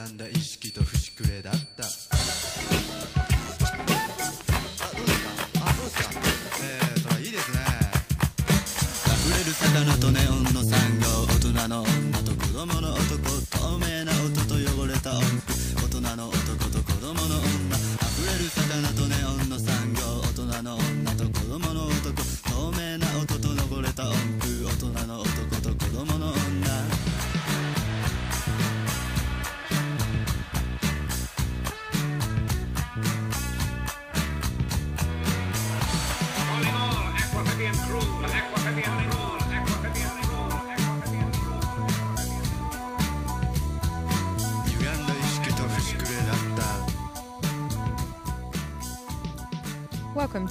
歪んだ意識と節くれだった。あどうですか。あどうですかえー、そらいいですね。溢れる魚とネオンの産業大人の女と子供の男透明な音と汚れた音。符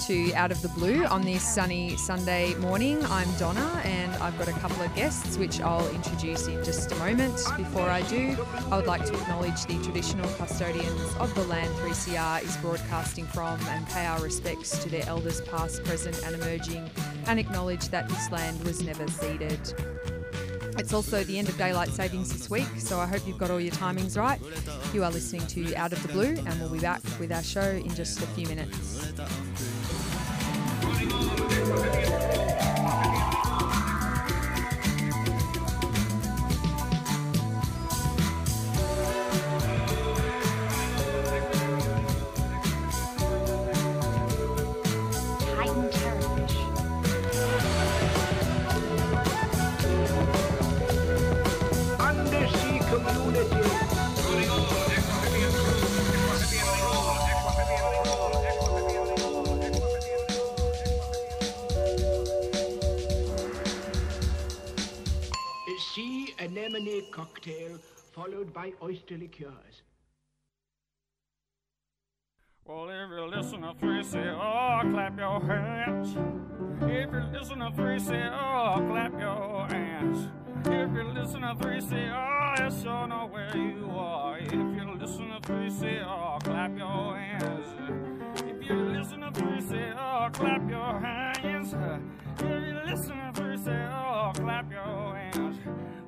to Out of the Blue on this sunny Sunday morning. I'm Donna and I've got a couple of guests which I'll introduce in just a moment. Before I do, I would like to acknowledge the traditional custodians of the land 3CR is broadcasting from and pay our respects to their elders past, present and emerging and acknowledge that this land was never ceded. It's also the end of daylight savings this week, so I hope you've got all your timings right. You are listening to Out of the Blue, and we'll be back with our show in just a few minutes. Gracias. Anemone cocktail followed by oyster liqueurs. Well, if you listen to 3CR, clap your hands. If you listen to 3CR, clap your hands. If you listen to 3CR, let sure know where you are. If you listen to 3CR, clap your hands. If you listen to 3CR, clap your hands. If you listen to 3CR, clap your hands.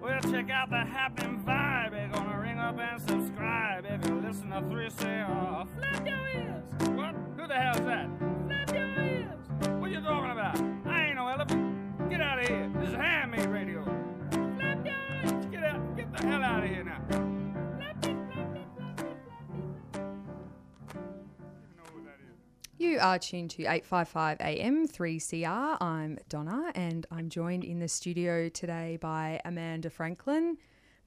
Well, check out the happening vibe. They're gonna ring up and subscribe. If you listen to 3CR, flap your ears. What? Who the hell's that? Flap your ears. What are you talking about? I ain't no elephant. Get out of here. This is handmade radio. Are tuned to 855 AM 3CR. I'm Donna and I'm joined in the studio today by Amanda Franklin.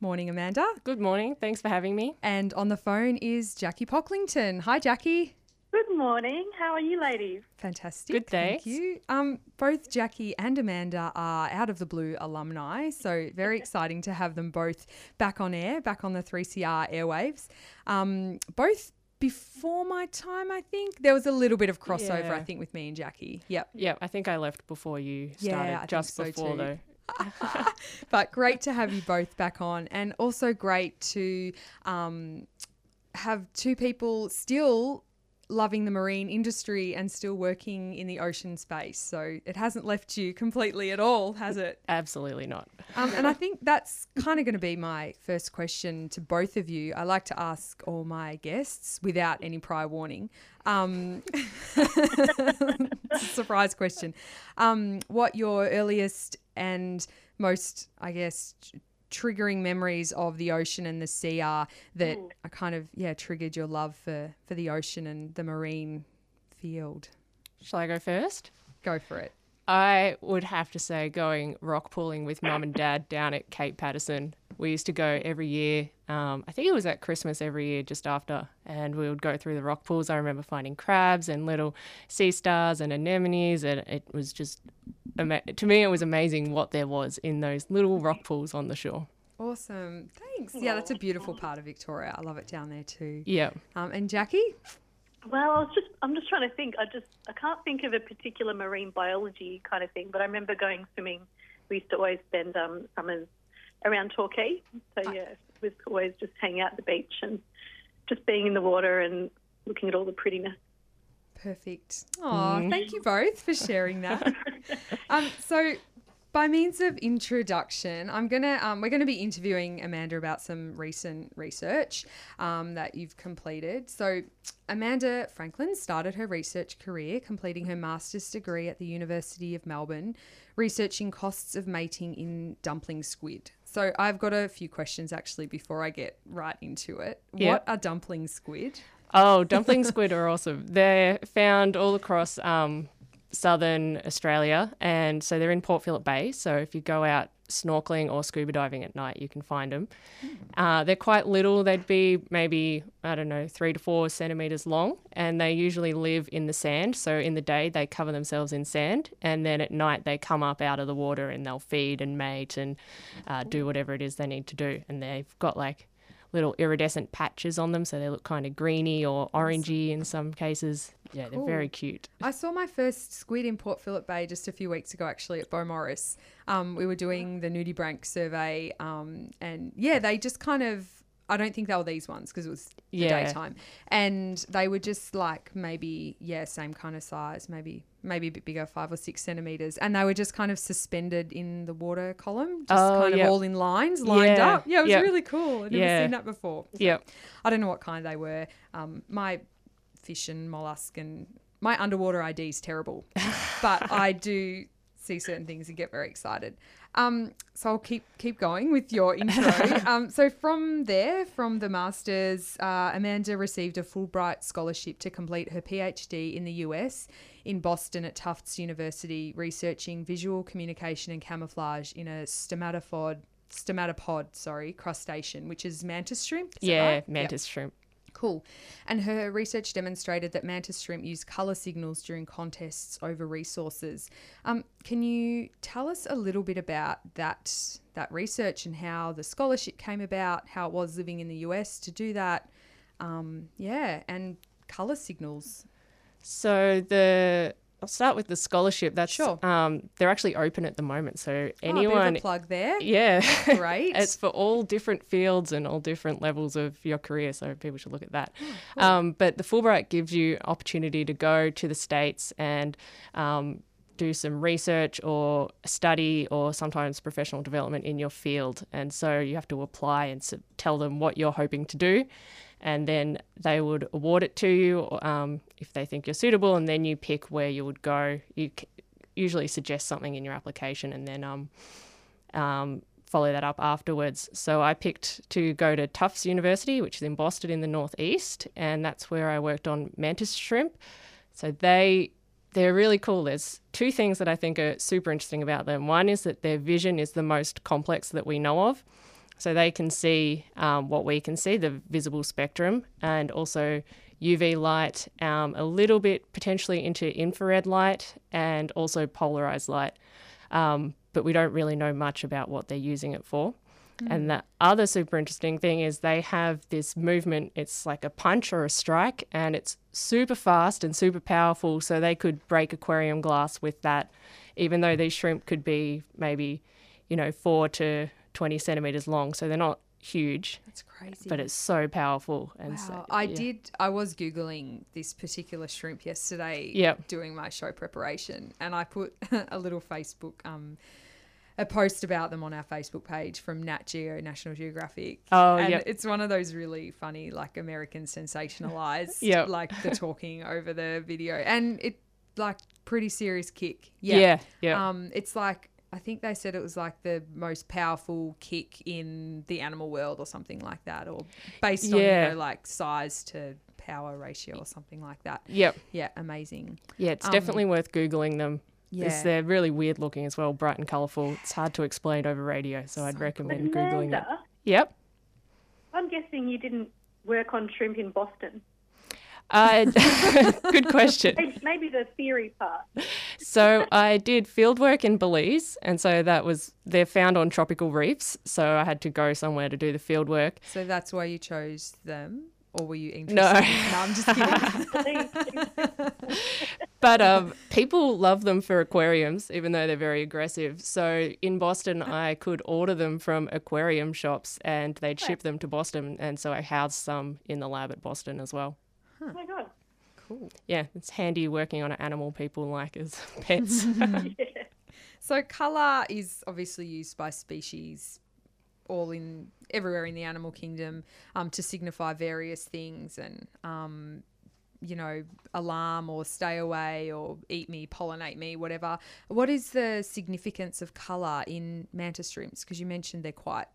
Morning, Amanda. Good morning. Thanks for having me. And on the phone is Jackie Pocklington. Hi, Jackie. Good morning. How are you, ladies? Fantastic. Good, day. Thank you. Um, both Jackie and Amanda are out of the blue alumni, so very exciting to have them both back on air, back on the 3CR airwaves. Um, both before my time, I think. There was a little bit of crossover, I think, with me and Jackie. Yep. Yeah, I think I left before you Yeah, started. Think just so before too. though. but great to have you both back on, and also great to um, have two people still loving the marine industry and still working in the ocean space. So it hasn't left you completely at all, has it? Absolutely not. Um, and I think that's kind of going to be my first question to both of you. I like to ask all my guests without any prior warning. Um, surprise question. Um, what your earliest and most, I guess, triggering memories of the ocean and the sea are that are kind of yeah triggered your love for for the ocean and the marine field. Shall I go first? Go for it. I would have to say going rock pooling with mum and dad down at Cape Paterson. We used to go every year. Um, I think it was at Christmas every year, just after, and we would go through the rock pools. I remember finding crabs and little sea stars and anemones, and it was just ama- to me it was amazing what there was in those little rock pools on the shore. Awesome. Thanks. Yeah, that's a beautiful part of Victoria. I love it down there too. Yeah. Um, and Jackie? Well, I was just I'm just trying to think. I just I can't think of a particular marine biology kind of thing, but I remember going swimming. We used to always spend um, summers around Torquay, so yeah, it was always just hanging out at the beach and just being in the water and looking at all the prettiness. Perfect. Oh, thank you both for sharing that. um, so, by means of introduction, I'm gonna um, we're gonna be interviewing Amanda about some recent research um, that you've completed. So, Amanda Franklin started her research career completing her master's degree at the University of Melbourne, researching costs of mating in dumpling squid. So, I've got a few questions actually before I get right into it. Yep. What are dumpling squid? Oh, dumpling squid are awesome. They're found all across um, southern Australia, and so they're in Port Phillip Bay. So if you go out snorkeling or scuba diving at night, you can find them. Uh, they're quite little. They'd be maybe I don't know three to four centimeters long, and they usually live in the sand. So in the day they cover themselves in sand, and then at night they come up out of the water and they'll feed and mate and uh, do whatever it is they need to do. And they've got like little iridescent patches on them, so they look kind of greeny or orangey in some cases. Yeah, they're very cute. I saw my first squid in Port Phillip Bay just a few weeks ago, actually, at Beaumaris. Um, we were doing the nudibranch survey, um, and yeah, they just kind of. I don't think they were these ones because it was the Yeah. daytime, and they were just like maybe yeah, same kind of size, maybe maybe a bit bigger, five or six centimeters, and they were just kind of suspended in the water column, just Oh, kind of all in lines, lined Yeah, up. Yeah, it was yep. really cool. I'd never Yeah. seen that before. So Yep. I don't know what kind they were. Um, my fish and mollusk and my underwater ID is terrible, but I do see certain things and get very excited. Um, so I'll keep keep going with your intro. um, so from there, from the masters, uh, Amanda received a Fulbright scholarship to complete her PhD in the US in Boston at Tufts University, researching visual communication and camouflage in a stomatopod stomatopod, sorry, crustacean, which is mantis shrimp. is Yeah, right? mantis shrimp. Cool. And her research demonstrated that mantis shrimp use colour signals during contests over resources. Um, can you tell us a little bit about that that research and how the scholarship came about, how it was living in the US to do that? Um, yeah, and colour signals. So the I'll start with the scholarship. That's Sure. um, they're actually open at the moment. So Oh, anyone, a plug there. yeah, Great. it's for all different fields and all different levels of your career. So people should look at that. Oh, Um, but the Fulbright gives you opportunity to go to the states and um, do some research or study or sometimes professional development in your field. And so you have to apply and tell them what you're hoping to do. And then they would award it to you um, if they think you're suitable. And then you pick where you would go. You usually suggest something in your application and then um, um, follow that up afterwards. So I picked to go to Tufts University, which is in Boston in the northeast, and that's where I worked on mantis shrimp. So they they're really cool. There's two things that I think are super interesting about them. One is that their vision is the most complex that we know of. So they can see um, what we can see, the visible spectrum, and also UV light, um, a little bit potentially into infrared light, and also polarized light. Um, but we don't really know much about what they're using it for. And the other super interesting thing is they have this movement. It's like a punch or a strike, and it's super fast and super powerful. So they could break aquarium glass with that, even though these shrimp could be maybe, you know, four to 20 centimeters long. So they're not huge, That's crazy. but it's so powerful. And Wow. so, I yeah. did. I was googling this particular shrimp yesterday. Yep. Doing my show preparation, and I put a little Facebook um, a post about them on our Facebook page from Nat Geo, National Geographic. Oh, and yep. it's one of those really funny, like American sensationalized, Yep. like the talking over the video, and it like pretty serious kick. Yeah. Yeah, yeah. Um, it's like I think they said it was like the most powerful kick in the animal world or something like that, or based on you know like size to power ratio or something like that. Yep. Yeah, amazing. Yeah, it's Um, definitely worth Googling them. Yeah. Because they're really weird looking as well, bright and colourful. It's hard to explain over radio, so I'd recommend Googling it. Yep. I'm guessing you didn't work on shrimp in Boston. I, good question. Maybe- Maybe the theory part. So I did field work in Belize, and so that was they're found on tropical reefs. So I had to go somewhere to do the field work. So that's why you chose them, or were you interested? No. no I'm just kidding. But um, people love them for aquariums, even though they're very aggressive. So in Boston, I could order them from aquarium shops, and they'd ship them to Boston. And so I housed some in the lab at Boston as well. Oh my god. cool. Yeah, it's handy working on an animal people like as pets. yeah. So color is obviously used by species all in everywhere in the animal kingdom um, to signify various things and um, you know alarm or stay away or eat me pollinate me whatever what is the significance of color in mantis shrimps because you mentioned they're quite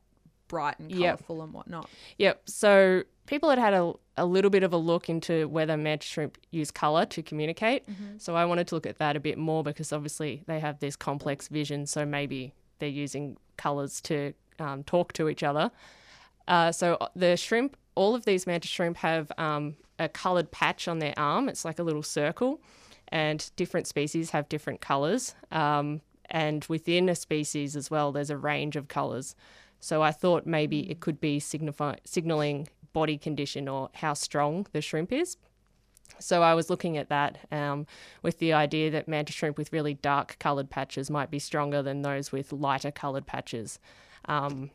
bright and Yep. colorful and whatnot Yep. So people had had a, a little bit of a look into whether mantis shrimp use color to communicate. So I wanted to look at that a bit more because obviously they have this complex vision. So maybe they're using colors to um, talk to each other. Uh, so the shrimp, all of these mantis shrimp have um, a colored patch on their arm. It's like a little circle, and different species have different colors. Um, and within a species as well, there's a range of colors. So I thought maybe it could be signify, signaling body condition or how strong the shrimp is. So I was looking at that um, with the idea that mantis shrimp with really dark coloured patches might be stronger than those with lighter coloured patches. Um,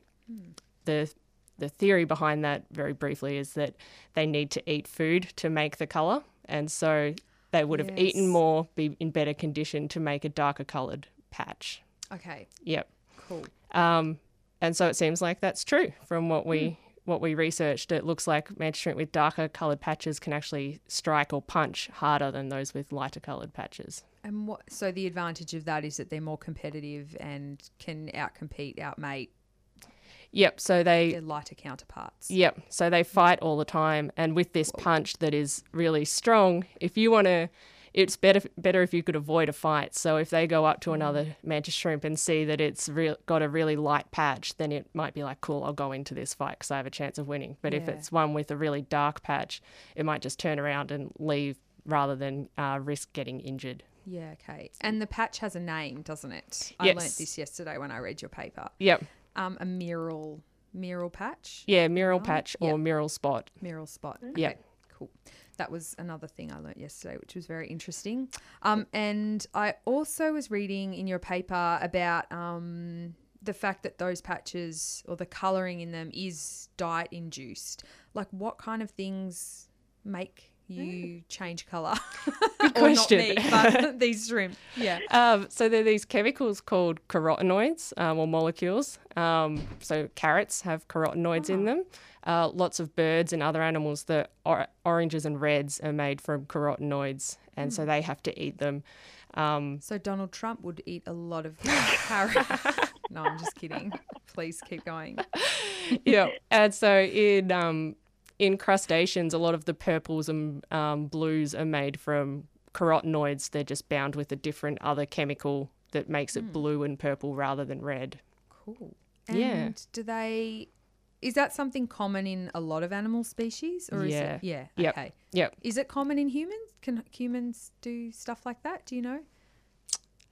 the the theory behind that, very briefly, is that they need to eat food to make the colour, and so they would have eaten more, be in better condition to make a darker coloured patch. okay Yep. cool Um, and so it seems like that's true from what we what we researched. It looks like mantis shrimp with darker coloured patches can actually strike or punch harder than those with lighter coloured patches. and what so the advantage of that is that they're more competitive and can outcompete outmate Yep. So they their lighter counterparts Yep. So they fight all the time, and with this punch that is really strong, if you want to, it's better better if you could avoid a fight. So if they go up to another mantis shrimp and see that it's real got a really light patch, then it might be like, cool, I'll go into this fight because I have a chance of winning. But if it's one with a really dark patch, it might just turn around and leave rather than uh, risk getting injured. Yeah, okay. And the patch has a name, doesn't it? I learnt Yes. this yesterday when I read your paper. Yep. Um, a meral, meral patch, Yeah, meral patch or Yep. meral spot. meral spot. Okay, cool. That was another thing I learnt yesterday, which was very interesting. Um, and I also was reading in your paper about um, the fact that those patches or the colouring in them is diet induced. Like, what kind of things make you change colour? Good question. Or not me, but these shrimp. Yeah. Um, so there are these chemicals called carotenoids um, or molecules. Um, so carrots have carotenoids in them. Uh, lots of birds and other animals, the or- oranges and reds are made from carotenoids, and so they have to eat them. Um, So Donald Trump would eat a lot of carrots. no, I'm just kidding. Please keep going. yeah, and so in um, in crustaceans, a lot of the purples and um, blues are made from carotenoids. They're just bound with a different other chemical that makes it blue and purple rather than red. Cool. And Yeah. do they is that something common in a lot of animal species or is Yeah. it yeah, Yep. okay. Yep. Is it common in humans? Can humans do stuff like that? Do you know?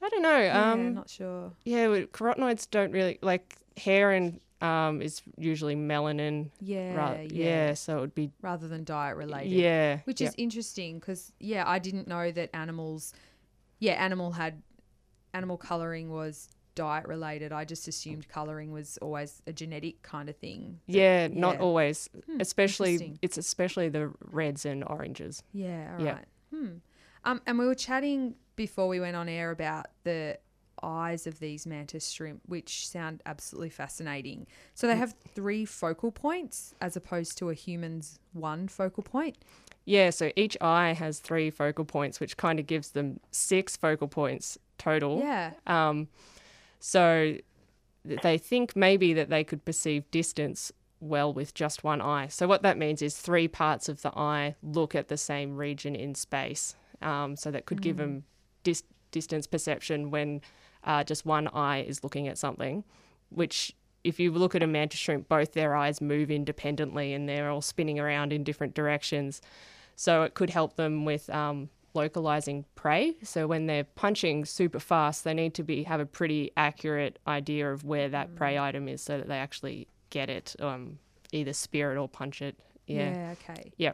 I don't know. yeah, Um, not sure. Yeah, carotenoids don't really like hair and um is usually melanin. Yeah, yeah, yeah. so it would be Rather than diet related. yeah, Which yeah. is interesting because yeah, I didn't know that animals yeah, animal had animal coloring was diet related. I just assumed coloring was always a genetic kind of thing. yeah, not yeah. Hmm, always. especially it's especially the reds and oranges. Yeah, all right. Yeah. Hmm. Um, and we were chatting before we went on air about the eyes of these mantis shrimp, which sound absolutely fascinating. So Mm. they have three focal points as opposed to a human's one focal point. Yeah, so each eye has three focal points, which kind of gives them six focal points total. Yeah. Um, so they think maybe that they could perceive distance well with just one eye. So what that means is three parts of the eye look at the same region in space. Um, so that could give them dis- distance perception when uh, just one eye is looking at something, which if you look at a mantis shrimp, both their eyes move independently and they're all spinning around in different directions. So it could help them with um, localizing prey. So when they're punching super fast, they need to be have a pretty accurate idea of where that prey item is, so that they actually get it, um, either spear it or punch it. Yeah. Yeah. Okay. Yeah.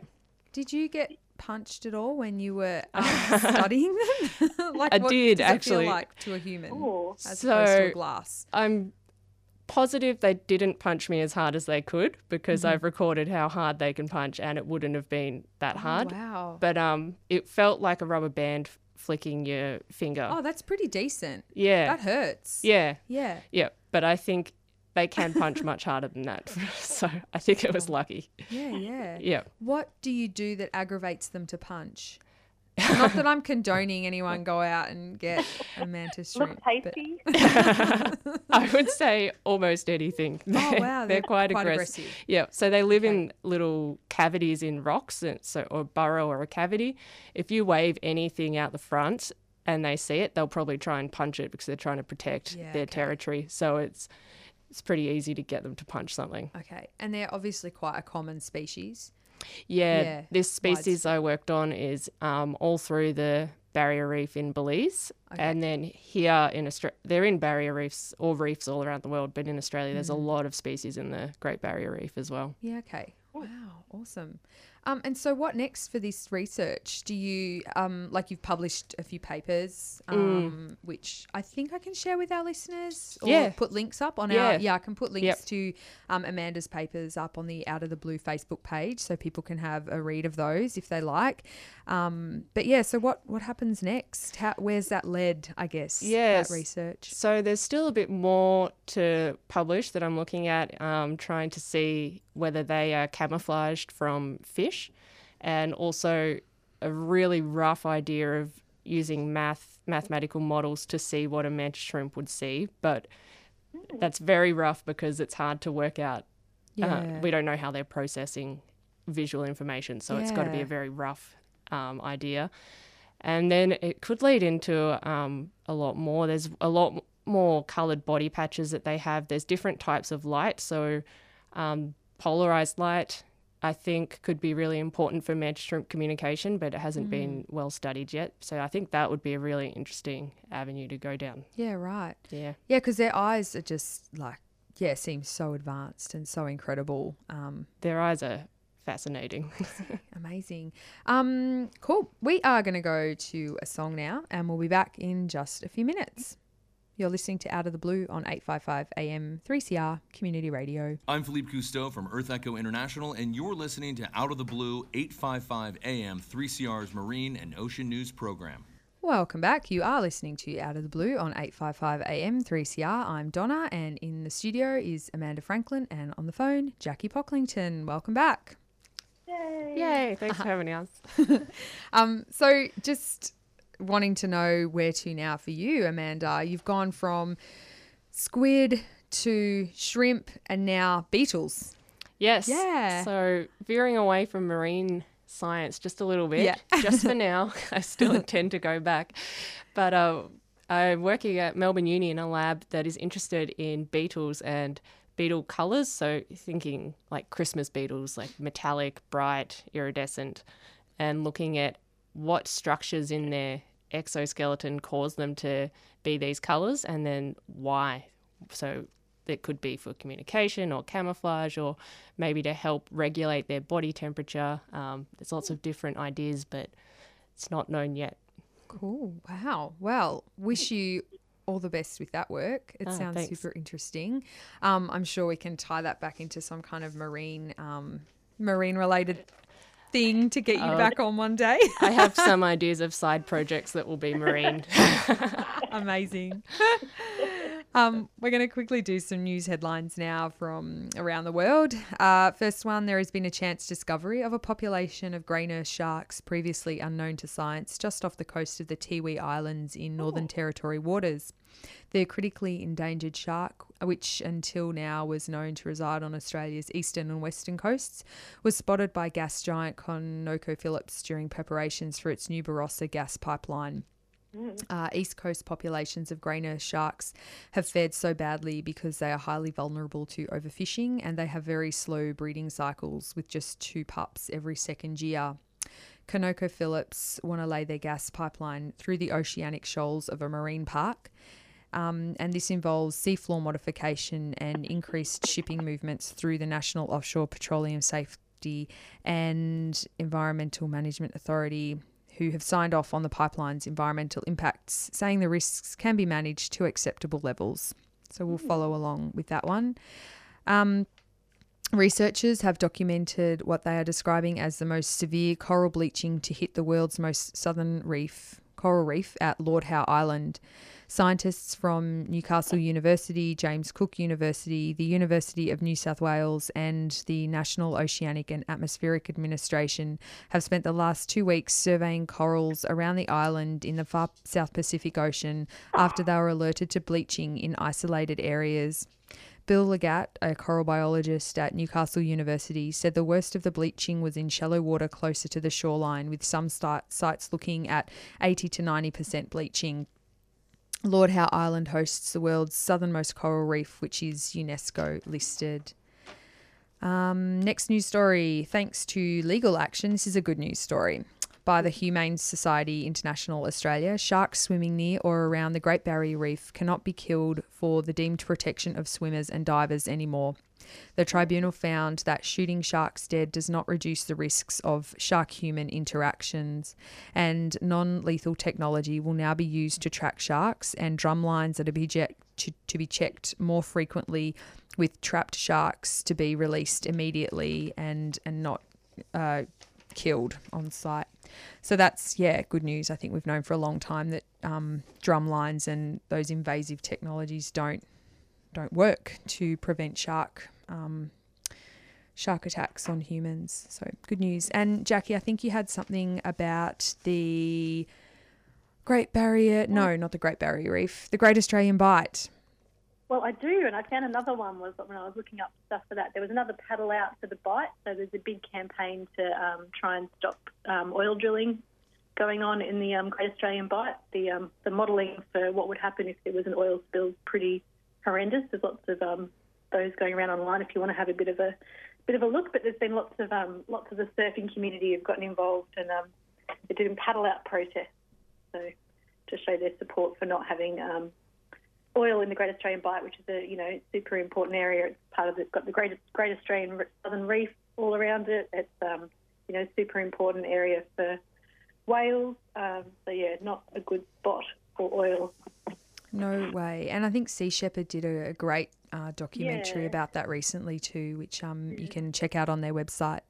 Did you get punched at all when you were um, studying them? like, I what did, does it actually. feel like to a human Ooh. as opposed to So- a glass. I'm positive they didn't punch me as hard as they could because Mm-hmm. I've recorded how hard they can punch and it wouldn't have been that hard. Oh, wow. But um, it felt like a rubber band flicking your finger. oh, that's pretty decent. yeah. That hurts. yeah. Yeah. Yeah. But I think they can punch much harder than that. so I think it was lucky. Yeah. Yeah. Yeah. What do you do that aggravates them to punch? Not that I'm condoning anyone go out and get a mantis shrimp. Look but- tasty. I would say almost anything. Oh They're- wow, they're, quite, aggressive. aggressive. Yeah, so they live in little cavities in rocks, and so or burrow or a cavity. If you wave anything out the front and they see it, they'll probably try and punch it because they're trying to protect Yeah, their okay. territory. So it's it's pretty easy to get them to punch something. Okay, and they're obviously quite a common species. Yeah, Yeah, this species I worked on is um, all through the barrier reef in Belize, and then here in Australia, they're in barrier reefs or reefs all around the world. But in Australia, there's a Mm. lot of species in the Great Barrier Reef as well. Yeah. Okay. Wow. Awesome. Um, and so, what next for this research? Do you um, like you've published a few papers, um, which I think I can share with our listeners, or Yeah. put links up on Yeah. our yeah, I can put links Yep. to um, Amanda's papers up on the Out of the Blue Facebook page, so people can have a read of those if they like. Um, but yeah, so what what happens next? How, where's that led? I guess. Yes. that research. So there's still a bit more to publish that I'm looking at, um, trying to see whether they are camouflaged from fish, and also a really rough idea of using math mathematical models to see what a mantis shrimp would see, but that's very rough because it's hard to work out. Uh, we don't know how they're processing visual information, so it's got to be a very rough um, idea. And then it could lead into um, a lot more. There's a lot more coloured body patches that they have. There's different types of light. So, um, polarized light, I think, could be really important for shrimp communication, but it hasn't been well studied yet. So, I think that would be a really interesting avenue to go down. Yeah. Right. Yeah. Yeah, because their eyes are just like yeah, seem so advanced and so incredible. Um, Their eyes are fascinating. Amazing. Um, cool. We are going to go to a song now and we'll be back in just a few minutes. You're listening to Out of the Blue on 855 AM 3CR Community Radio. I'm Philippe Cousteau from EarthEcho International, and you're listening to Out of the Blue 855 AM 3CR's Marine and Ocean News program. Welcome back. You are listening to Out of the Blue on 855 AM 3CR. I'm Donna and in the studio is Amanda Franklin and on the phone, Jackie Pocklington. Welcome back. Yay! Yay! Thanks for having us. Um, so just wanting to know where to now for you, Amanda. You've gone from squid to shrimp and now beetles. Yes. Yeah. So veering away from marine science just a little bit, Yeah. just for now. I still intend to go back, but uh, I'm working at Melbourne Uni in a lab that is interested in beetles and beetle colours. So thinking like Christmas beetles, like metallic, bright, iridescent, and looking at what structures in their exoskeleton cause them to be these colours, and then why. So it could be for communication or camouflage or maybe to help regulate their body temperature. Um, there's lots of different ideas, but it's not known yet. Cool. Wow. Well, wish you all the best with that work. It Oh, sounds thanks. super interesting. Um, I'm sure we can tie that back into some kind of marine, um, marine related thing to get you Oh. back on one day. I have some ideas of side projects that will be marine. Amazing. um, we're going to quickly do some news headlines now from around the world. Uh, first one there has been a chance discovery of a population of grey nurse sharks previously unknown to science just off the coast of the Tiwi Islands in Northern Territory waters. The critically endangered shark, which until now was known to reside on Australia's eastern and western coasts, was spotted by gas giant ConocoPhillips during preparations for its new Barossa gas pipeline. Uh, East Coast populations of grey nurse sharks have fared so badly because they are highly vulnerable to overfishing and they have very slow breeding cycles with just two pups every second year. ConocoPhillips want to lay their gas pipeline through the oceanic shoals of a marine park. Um, and this involves seafloor modification and increased shipping movements through the National Offshore Petroleum Safety and Environmental Management Authority, who have signed off on the pipeline's environmental impacts, saying the risks can be managed to acceptable levels. So we'll follow along with that one. Um, Researchers have documented what they are describing as the most severe coral bleaching to hit the world's most southern reef, coral reef at Lord Howe Island. Scientists from Newcastle University, James Cook University, the University of New South Wales, and the National Oceanic and Atmospheric Administration have spent the last two weeks surveying corals around the island in the far South Pacific Ocean after they were alerted to bleaching in isolated areas. Bill Leggat, a coral biologist at Newcastle University, said the worst of the bleaching was in shallow water closer to the shoreline, with some sites looking at 80 to 90% bleaching. Lord Howe Island hosts the world's southernmost coral reef, which is UNESCO listed. Um, next news story. Thanks to legal action, this is a good news story. By the Humane Society International Australia, sharks swimming near or around the Great Barrier Reef cannot be killed for the deemed protection of swimmers and divers anymore. The tribunal found that shooting sharks dead does not reduce the risks of shark human interactions, and non lethal technology will now be used to track sharks, and drum lines that are be, je- to, to be checked more frequently with trapped sharks to be released immediately and, and not uh, killed on site. So that's yeah, good news. I think we've known for a long time that um, drum lines and those invasive technologies don't don't work to prevent shark um, shark attacks on humans. So good news. And Jackie, I think you had something about the Great Barrier. No, not the Great Barrier Reef. The Great Australian Bight. Well, I do, and I found another one was when I was looking up stuff for that. There was another paddle out for the bight. So there's a big campaign to um, try and stop um, oil drilling going on in the um, Great Australian Bight. The um, the modelling for what would happen if there was an oil spill is pretty horrendous. There's lots of um, those going around online if you want to have a bit of a bit of a look. But there's been lots of um, lots of the surfing community have gotten involved and they're doing paddle out protests. So to show their support for not having oil in the Great Australian Bight, which is a you know super important area. It's part of the, it's got the Great Great Australian Southern Reef all around it. It's um, you know super important area for whales. Um, so yeah, not a good spot for oil. No way. And I think Sea Shepherd did a, great uh, documentary Yeah. about that recently too, which um, you can check out on their website.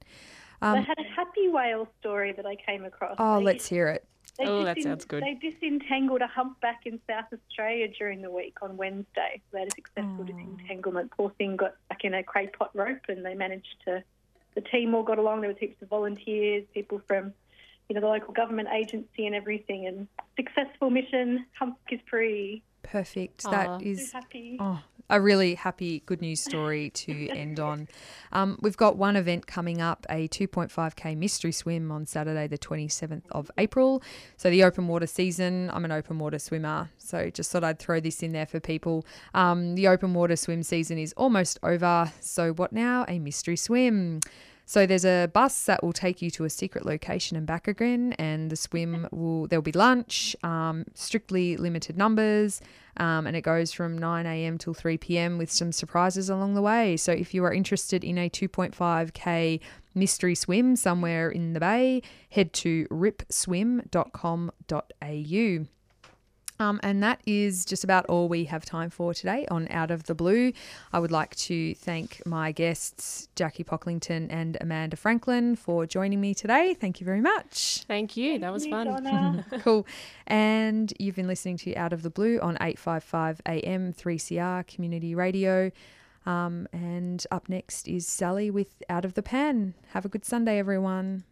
Um, they had a happy whale story that I came across. oh, let's hear it. They Oh, that disin- sounds good. They disentangled a humpback in South Australia during the week on Wednesday. They had a successful disentanglement. Poor thing got stuck in a cray pot rope, and they managed to. The team all got along. There was heaps of volunteers, people from, you know, the local government agency and everything. And successful mission. Humpback is free. Perfect. Aw. That So happy. oh, a really happy, good news story to end on. Um, we've got one event coming up a 2.5k mystery swim on Saturday, the 27th of April. So, the open water season, I'm an open water swimmer. So, just thought I'd throw this in there for people. Um, the open water swim season is almost over. So, what now? A mystery swim. So there's a bus that will take you to a secret location and back again, and the swim will there'll be lunch, um, strictly limited numbers, um, and it goes from 9 a.m. till 3 p.m. with some surprises along the way. So if you are interested in a 2.5k mystery swim somewhere in the bay, head to ripswim.com.au. Um, and that is just about all we have time for today on Out of the Blue. I would like to thank my guests, Jackie Pocklington and Amanda Franklin, for joining me today. Thank you very much. Thank you. That was You, fun. Cool. And you've been listening to Out of the Blue on 855 AM 3CR Community Radio. Um, and up next is Sally with Out of the Pan. Have a good Sunday, everyone.